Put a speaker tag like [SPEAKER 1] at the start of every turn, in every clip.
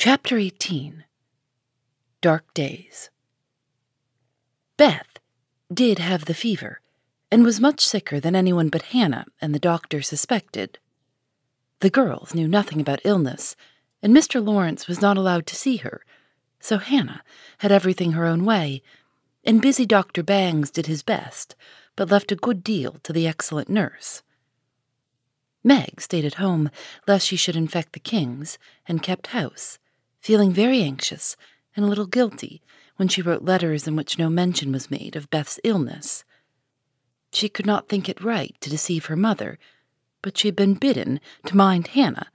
[SPEAKER 1] Chapter 18 Dark Days Beth did have the fever and was much sicker than anyone but Hannah and the doctor suspected. The girls knew nothing about illness, and Mr. Lawrence was not allowed to see her, so Hannah had everything her own way, and busy Dr. Bangs did his best, but left a good deal to the excellent nurse. Meg stayed at home lest she should infect the Kings, and kept house feeling very anxious and a little guilty when she wrote letters in which no mention was made of Beth's illness. She could not think it right to deceive her mother, but she had been bidden to mind Hannah,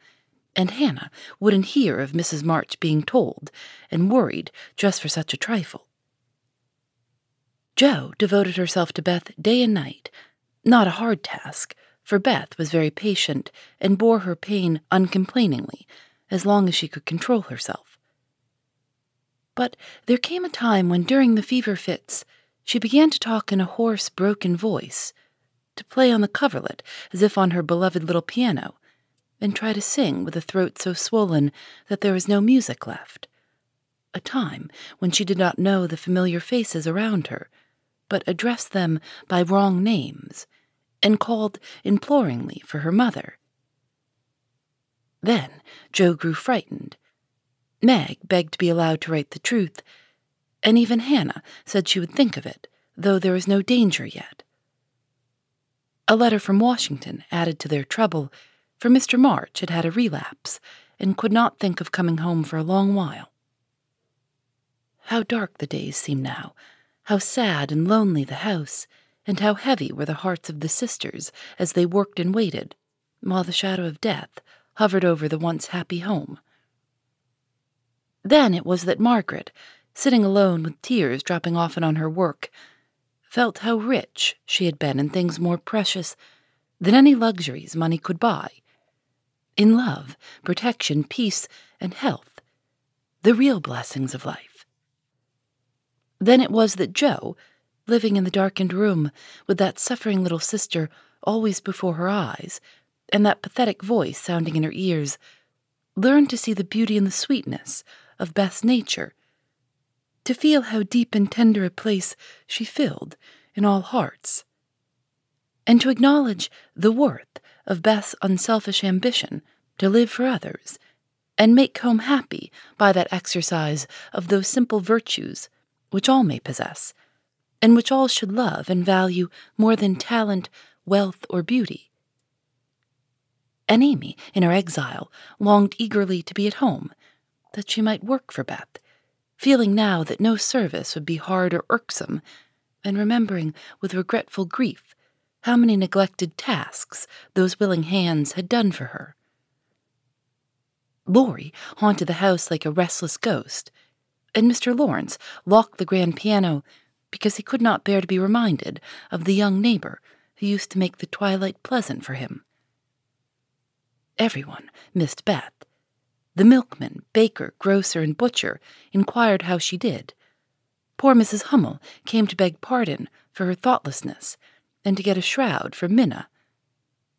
[SPEAKER 1] and Hannah wouldn't hear of Mrs. March being told and worried just for such a trifle. Jo devoted herself to Beth day and night, not a hard task, for Beth was very patient and bore her pain uncomplainingly as long as she could control herself. But there came a time when, during the fever fits, she began to talk in a hoarse, broken voice, to play on the coverlet as if on her beloved little piano, and try to sing with a throat so swollen that there was no music left. A time when she did not know the familiar faces around her, but addressed them by wrong names, and called imploringly for her mother. Then Jo grew frightened. Meg begged to be allowed to write the truth, and even Hannah said she would think of it, though there was no danger yet. A letter from Washington added to their trouble, for Mr. March had had a relapse and could not think of coming home for a long while. How dark the days seemed now, how sad and lonely the house, and how heavy were the hearts of the sisters as they worked and waited, while the shadow of death hovered over the once happy home. Then it was that Margaret, sitting alone with tears dropping often on her work, felt how rich she had been in things more precious than any luxuries money could buy. In love, protection, peace, and health, the real blessings of life. Then it was that Jo, living in the darkened room with that suffering little sister always before her eyes, and that pathetic voice sounding in her ears, learn to see the beauty and the sweetness of Beth's nature, to feel how deep and tender a place she filled in all hearts, and to acknowledge the worth of Beth's unselfish ambition to live for others and make home happy by that exercise of those simple virtues which all may possess, and which all should love and value more than talent, wealth, or beauty and Amy, in her exile, longed eagerly to be at home, that she might work for Beth, feeling now that no service would be hard or irksome, and remembering with regretful grief how many neglected tasks those willing hands had done for her. Laurie haunted the house like a restless ghost, and Mr. Lawrence locked the grand piano because he could not bear to be reminded of the young neighbor who used to make the twilight pleasant for him. Everyone missed Beth. The milkman, baker, grocer, and butcher inquired how she did. Poor Mrs. Hummel came to beg pardon for her thoughtlessness and to get a shroud for Minna.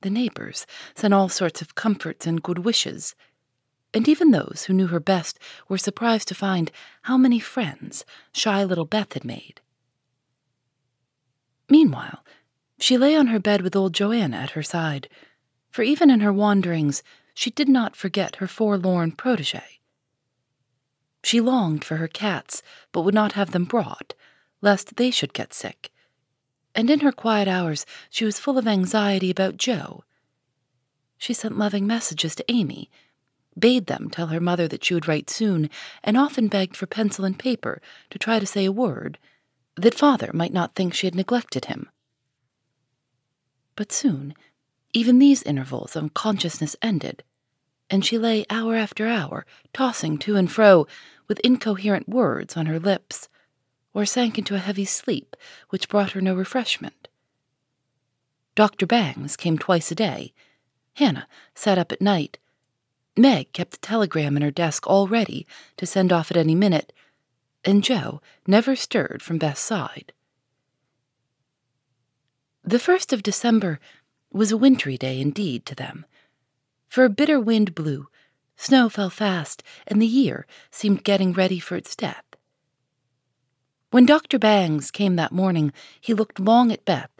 [SPEAKER 1] The neighbors sent all sorts of comforts and good wishes, and even those who knew her best were surprised to find how many friends shy little Beth had made. Meanwhile, she lay on her bed with old Joanna at her side for even in her wanderings she did not forget her forlorn protege. She longed for her cats, but would not have them brought, lest they should get sick. And in her quiet hours she was full of anxiety about Jo. She sent loving messages to Amy, bade them tell her mother that she would write soon, and often begged for pencil and paper to try to say a word, that father might not think she had neglected him. But soon, even these intervals of consciousness ended, and she lay hour after hour, tossing to and fro, with incoherent words on her lips, or sank into a heavy sleep which brought her no refreshment. Dr. Bangs came twice a day. Hannah sat up at night. Meg kept the telegram in her desk all ready to send off at any minute, and Jo never stirred from Beth's side. The first of December was a wintry day indeed to them, for a bitter wind blew, snow fell fast, and the year seemed getting ready for its death. When Dr. Bangs came that morning, he looked long at Beth,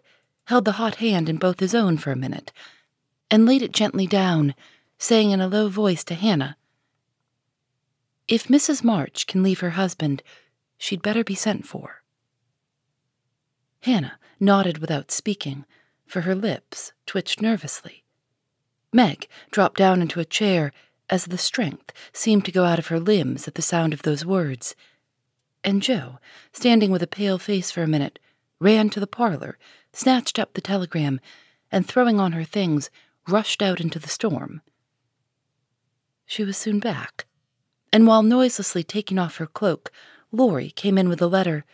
[SPEAKER 1] held the hot hand in both his own for a minute, and laid it gently down, saying in a low voice to Hannah, If Mrs. March can leave her husband, she'd better be sent for. Hannah nodded without speaking, for her lips twitched nervously. Meg dropped down into a chair as the strength seemed to go out of her limbs at the sound of those words and Jo, standing with a pale face for a minute, ran to the parlor, snatched up the telegram, and throwing on her things, rushed out into the storm. She was soon back, and while noiselessly taking off her cloak, Laurie came in with a letter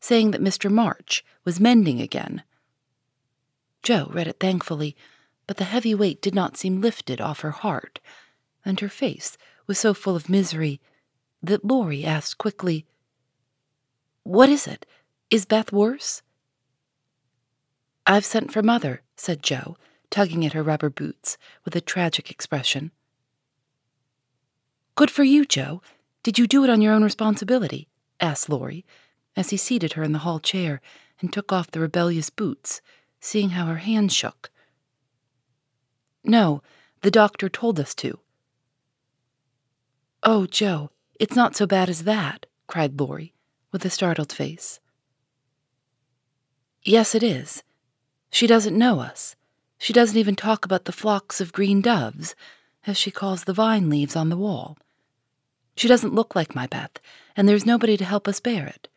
[SPEAKER 1] saying that Mr. March was mending again. Jo read it thankfully, but the heavy weight did not seem lifted off her heart, and her face was so full of misery that Laurie asked quickly, what is it? Is Beth worse? I've sent for Mother, said Jo, tugging at her rubber boots with a tragic expression. Good for you, Jo. Did you do it on your own responsibility? asked Laurie, as he seated her in the hall chair and took off the rebellious boots, seeing how her hands shook. No, the doctor told us to. Oh, Jo, it's not so bad as that, cried Laurie, with a startled face. Yes, it is. She doesn't know us. She doesn't even talk about the flocks of green doves, as she calls the vine leaves on the wall. She doesn't look like my Beth, and there's nobody to help us bear it.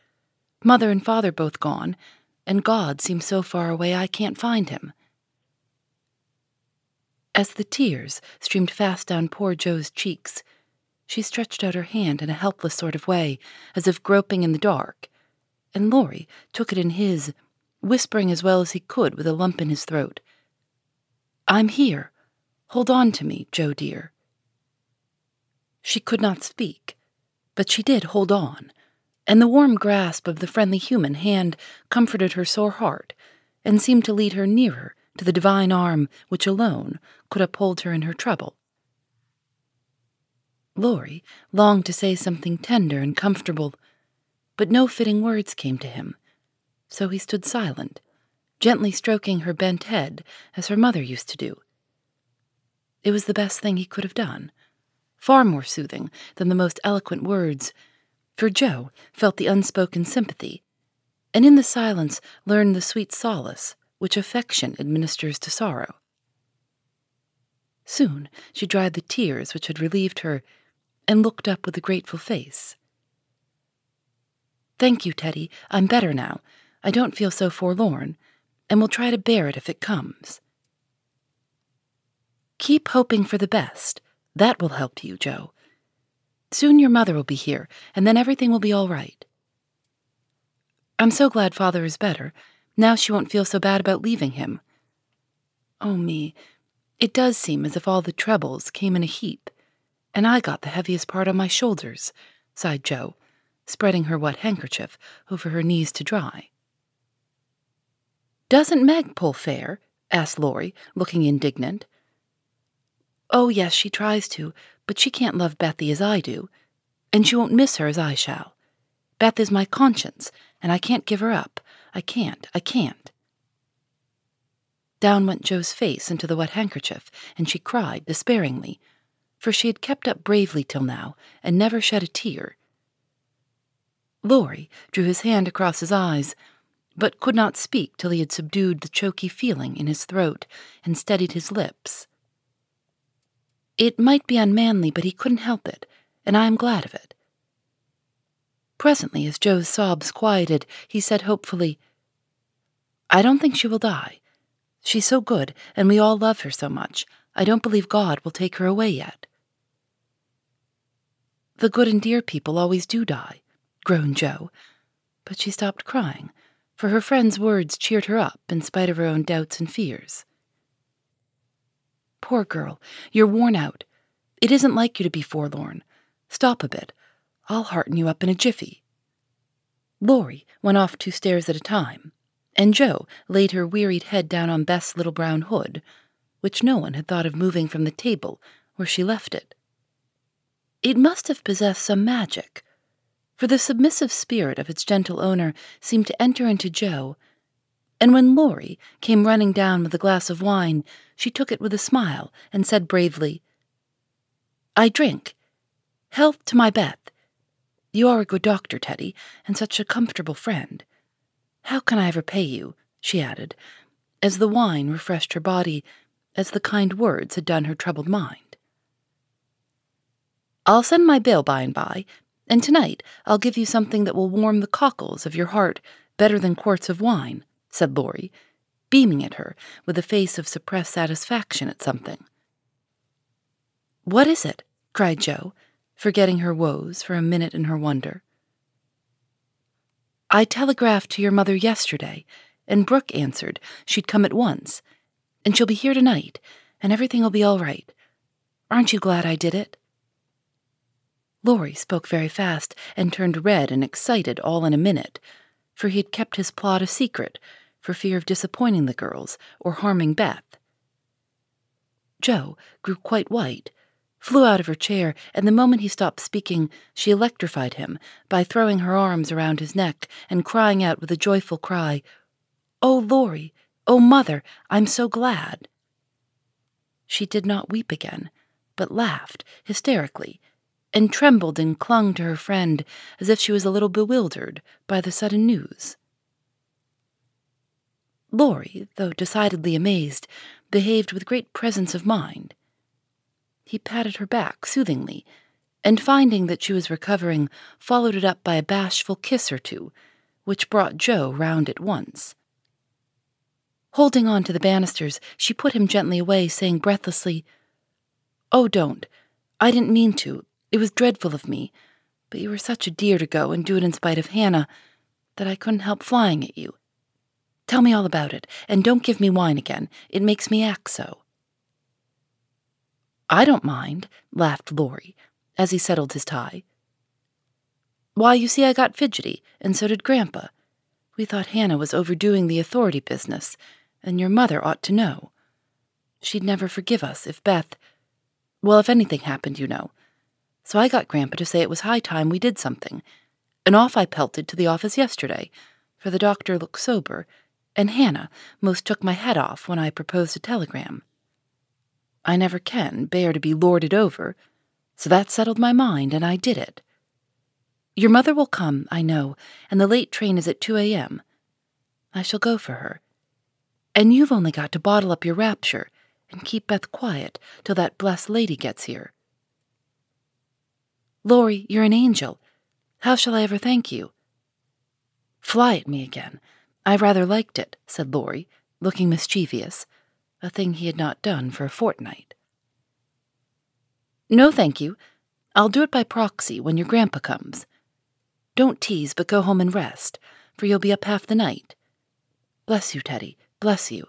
[SPEAKER 1] Mother and father both gone, and God seems so far away I can't find him. As the tears streamed fast down poor Jo's cheeks, she stretched out her hand in a helpless sort of way, as if groping in the dark, and Laurie took it in his, whispering as well as he could with a lump in his throat. I'm here. Hold on to me, Jo dear. She could not speak, but she did hold on, and the warm grasp of the friendly human hand comforted her sore heart and seemed to lead her nearer to the divine arm which alone could uphold her in her trouble. Laurie longed to say something tender and comfortable, but no fitting words came to him, so he stood silent, gently stroking her bent head as her mother used to do. It was the best thing he could have done, far more soothing than the most eloquent words, for Jo felt the unspoken sympathy, and in the silence learned the sweet solace which affection administers to sorrow. Soon she dried the tears which had relieved her and looked up with a grateful face. Thank you, Teddy. I'm better now. I don't feel so forlorn, and will try to bear it if it comes. Keep hoping for the best. That will help you, Jo. Soon your mother will be here, and then everything will be all right. I'm so glad Father is better. Now she won't feel so bad about leaving him. Oh, me, it does seem as if all the troubles came in a heap and I got the heaviest part on my shoulders, sighed Jo, spreading her wet handkerchief over her knees to dry. Doesn't Meg pull fair? asked Laurie, looking indignant. Oh, yes, she tries to, but she can't love Bethy as I do, and she won't miss her as I shall. Beth is my conscience, and I can't give her up. I can't, I can't. Down went Jo's face into the wet handkerchief, and she cried despairingly, for she had kept up bravely till now and never shed a tear. Laurie drew his hand across his eyes, but could not speak till he had subdued the choky feeling in his throat and steadied his lips. It might be unmanly, but he couldn't help it, and I am glad of it. Presently, as Jo's sobs quieted, he said hopefully, I don't think she will die. She's so good, and we all love her so much. I don't believe God will take her away yet. The good and dear people always do die, groaned Jo. But she stopped crying, for her friend's words cheered her up in spite of her own doubts and fears. Poor girl, you're worn out. It isn't like you to be forlorn. Stop a bit. I'll hearten you up in a jiffy. Laurie went off two stairs at a time, and Jo laid her wearied head down on Beth's little brown hood, which no one had thought of moving from the table where she left it. It must have possessed some magic, for the submissive spirit of its gentle owner seemed to enter into Jo, and when Laurie came running down with a glass of wine, she took it with a smile and said bravely, I drink. Health to my Beth. You are a good doctor, Teddy, and such a comfortable friend. How can I ever pay you? she added, as the wine refreshed her body, as the kind words had done her troubled mind. I'll send my bill by and by, and tonight I'll give you something that will warm the cockles of your heart better than quarts of wine, said Laurie, beaming at her with a face of suppressed satisfaction at something. What is it? cried Jo, forgetting her woes for a minute in her wonder. I telegraphed to your mother yesterday, and Brooke answered she'd come at once, and she'll be here tonight, and everything will be all right. Aren't you glad I did it? Laurie spoke very fast and turned red and excited all in a minute, for he had kept his plot a secret for fear of disappointing the girls or harming Beth. Jo grew quite white flew out of her chair, and the moment he stopped speaking, she electrified him by throwing her arms around his neck and crying out with a joyful cry, Oh, Laurie! Oh, Mother! I'm so glad! She did not weep again, but laughed hysterically, and trembled and clung to her friend as if she was a little bewildered by the sudden news. Laurie, though decidedly amazed, behaved with great presence of mind. He patted her back soothingly, and finding that she was recovering, followed it up by a bashful kiss or two, which brought Jo round at once. Holding on to the banisters, she put him gently away, saying breathlessly, Oh, don't. I didn't mean to. It was dreadful of me. But you were such a dear to go and do it in spite of Hannah that I couldn't help flying at you. Tell me all about it, and don't give me wine again. It makes me act so. I don't mind, laughed Laurie, as he settled his tie. Why, you see, I got fidgety, and so did Grandpa. We thought Hannah was overdoing the authority business, and your mother ought to know. She'd never forgive us if Beth. Well, if anything happened, you know. So I got Grandpa to say it was high time we did something, and off I pelted to the office yesterday, for the doctor looked sober, and Hannah most took my head off when I proposed a telegram. I never can bear to be lorded over, so that settled my mind, and I did it. Your mother will come, I know, and the late train is at 2 a.m. I shall go for her. And you've only got to bottle up your rapture and keep Beth quiet till that blessed lady gets here. Laurie, you're an angel. How shall I ever thank you? Fly at me again. I rather liked it, said Laurie, looking mischievous a thing he had not done for a fortnight. No, thank you. I'll do it by proxy when your grandpa comes. Don't tease, but go home and rest, for you'll be up half the night. Bless you, Teddy, bless you.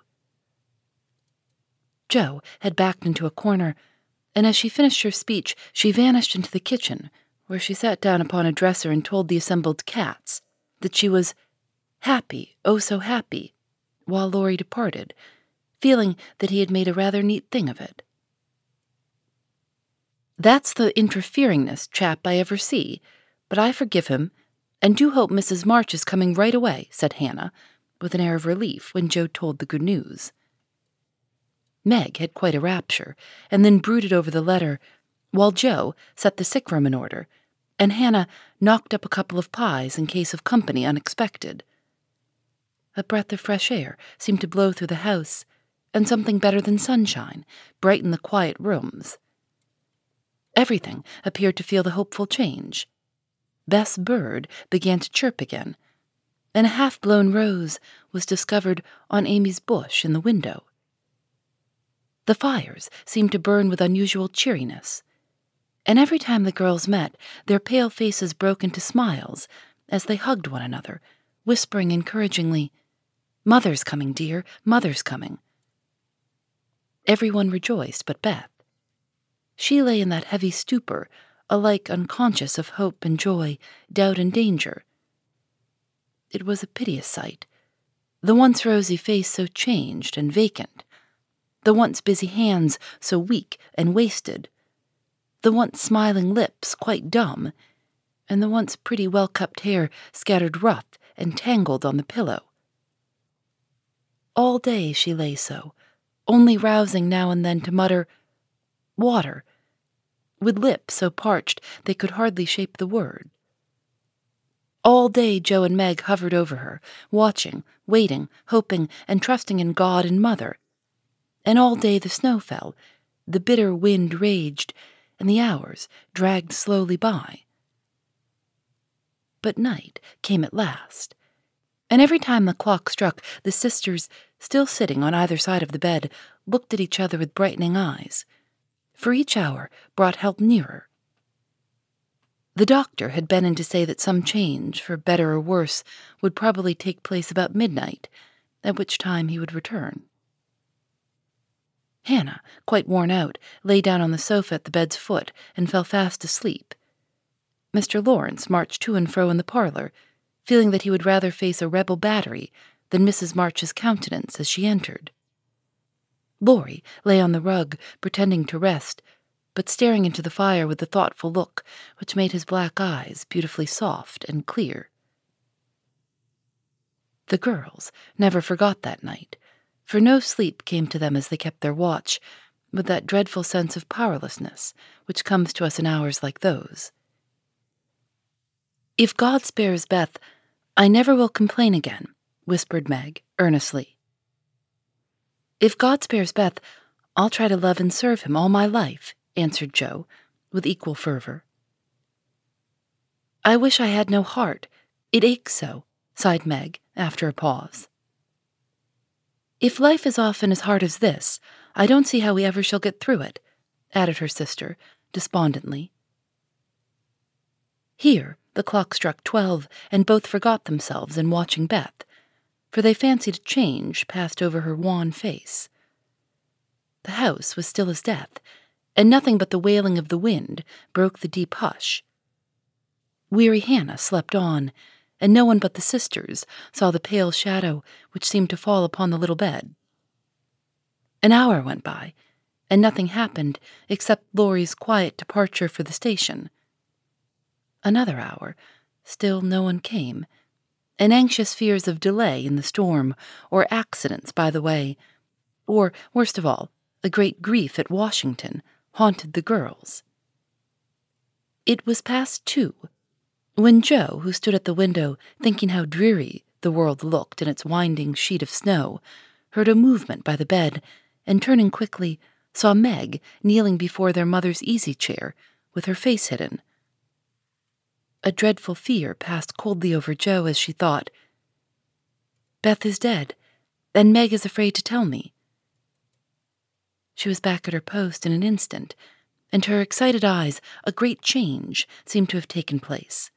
[SPEAKER 1] Jo had backed into a corner, and as she finished her speech, she vanished into the kitchen, where she sat down upon a dresser and told the assembled cats that she was happy, oh so happy, while Laurie departed, feeling that he had made a rather neat thing of it. That's the interferingnest chap I ever see, but I forgive him, and do hope Mrs. March is coming right away, said Hannah, with an air of relief when Jo told the good news. Meg had quite a rapture, and then brooded over the letter, while Jo set the sick room in order, and Hannah knocked up a couple of pies in case of company unexpected. A breath of fresh air seemed to blow through the house, and something better than sunshine brightened the quiet rooms. Everything appeared to feel the hopeful change. Beth's bird began to chirp again, and a half blown rose was discovered on Amy's bush in the window. The fires seemed to burn with unusual cheeriness, and every time the girls met, their pale faces broke into smiles as they hugged one another, whispering encouragingly, Mother's coming, dear, Mother's coming. Everyone rejoiced but Beth. She lay in that heavy stupor, alike unconscious of hope and joy, doubt and danger. It was a piteous sight, the once rosy face so changed and vacant, the once busy hands so weak and wasted, the once smiling lips quite dumb, and the once pretty well kept hair scattered rough and tangled on the pillow. All day she lay so, only rousing now and then to mutter, Water, with lips so parched they could hardly shape the word. All day Jo and Meg hovered over her, watching, waiting, hoping, and trusting in God and Mother. And all day the snow fell, the bitter wind raged, and the hours dragged slowly by. But night came at last, and every time the clock struck, the sisters, still sitting on either side of the bed, looked at each other with brightening eyes, for each hour brought help nearer. The doctor had been in to say that some change, for better or worse, would probably take place about midnight, at which time he would return. Hannah, quite worn out, lay down on the sofa at the bed's foot and fell fast asleep. Mr. Lawrence marched to and fro in the parlor, feeling that he would rather face a rebel battery than Mrs. March's countenance as she entered. Laurie lay on the rug, pretending to rest, but staring into the fire with a thoughtful look which made his black eyes beautifully soft and clear. The girls never forgot that night, for no sleep came to them as they kept their watch, with that dreadful sense of powerlessness which comes to us in hours like those. If God spares Beth, I never will complain again, whispered Meg earnestly. If God spares Beth, I'll try to love and serve him all my life, answered Jo, with equal fervor. I wish I had no heart. It aches so, sighed Meg, after a pause. If life is often as hard as this, I don't see how we ever shall get through it, added her sister, despondently. Here, the clock struck twelve, and both forgot themselves in watching Beth, for they fancied a change passed over her wan face. The house was still as death, and nothing but the wailing of the wind broke the deep hush. Weary Hannah slept on, and no one but the sisters saw the pale shadow which seemed to fall upon the little bed. An hour went by, and nothing happened except Laurie's quiet departure for the station. Another hour, still no one came, and anxious fears of delay in the storm or accidents by the way, or, worst of all, a great grief at Washington haunted the girls. It was past two when Jo, who stood at the window thinking how dreary the world looked in its winding sheet of snow, heard a movement by the bed and turning quickly saw Meg kneeling before their mother's easy chair with her face hidden. A dreadful fear passed coldly over Jo as she thought, Beth is dead, and Meg is afraid to tell me. She was back at her post in an instant, and to her excited eyes a great change seemed to have taken place.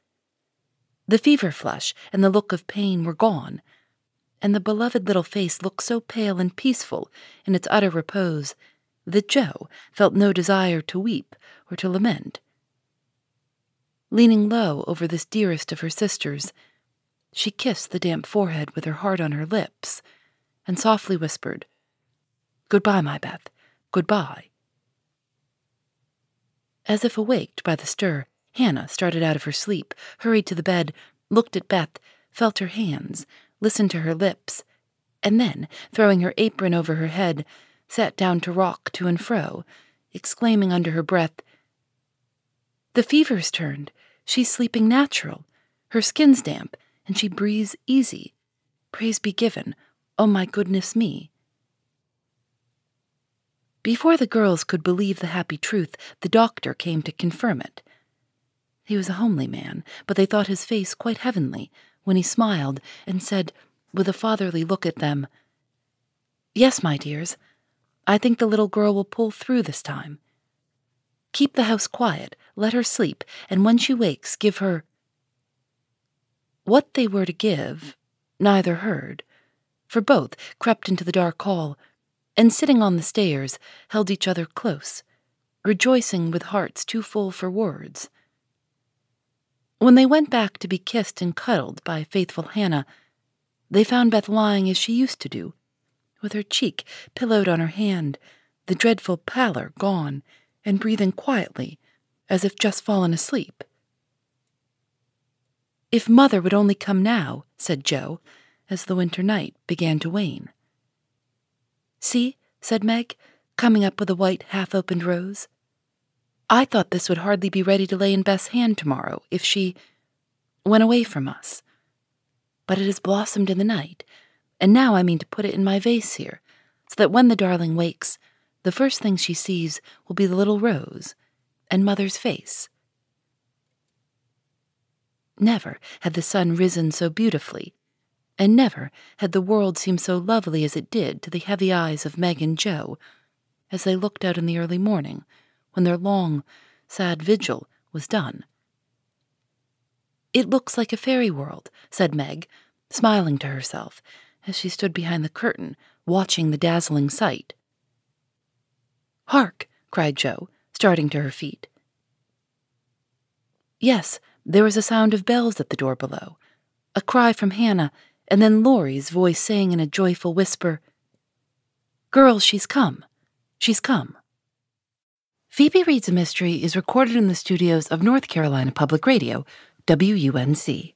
[SPEAKER 1] The fever flush and the look of pain were gone, and the beloved little face looked so pale and peaceful in its utter repose that Jo felt no desire to weep or to lament. Leaning low over this dearest of her sisters, she kissed the damp forehead with her heart on her lips, and softly whispered, Goodbye, my Beth. Goodbye. As if awaked by the stir, Hannah started out of her sleep, hurried to the bed, looked at Beth, felt her hands, listened to her lips, and then, throwing her apron over her head, sat down to rock to and fro, exclaiming under her breath, The fever's turned. She's sleeping natural. Her skin's damp, and she breathes easy. Praise be given. Oh, my goodness me. Before the girls could believe the happy truth, the doctor came to confirm it. He was a homely man, but they thought his face quite heavenly when he smiled and said, with a fatherly look at them, Yes, my dears, I think the little girl will pull through this time. Keep the house quiet, let her sleep, and when she wakes, give her. What they were to give, neither heard, for both crept into the dark hall, and sitting on the stairs, held each other close, rejoicing with hearts too full for words. When they went back to be kissed and cuddled by faithful Hannah, they found Beth lying as she used to do, with her cheek pillowed on her hand, the dreadful pallor gone, and breathing quietly, as if just fallen asleep. If Mother would only come now, said Jo, as the winter night began to wane. See, said Meg, coming up with a white half opened rose. I thought this would hardly be ready to lay in Beth's hand tomorrow if she went away from us. But it has blossomed in the night, and now I mean to put it in my vase here, so that when the darling wakes, the first thing she sees will be the little rose and Mother's face. Never had the sun risen so beautifully, and never had the world seemed so lovely as it did to the heavy eyes of Meg and Jo as they looked out in the early morning when their long, sad vigil was done. It looks like a fairy world, said Meg, smiling to herself as she stood behind the curtain, watching the dazzling sight. Hark! cried Jo, starting to her feet. Yes, there was a sound of bells at the door below, a cry from Hannah, and then Laurie's voice saying in a joyful whisper, Girls, she's come. She's come. Phoebe Reads a Mystery is recorded in the studios of North Carolina Public Radio, WUNC.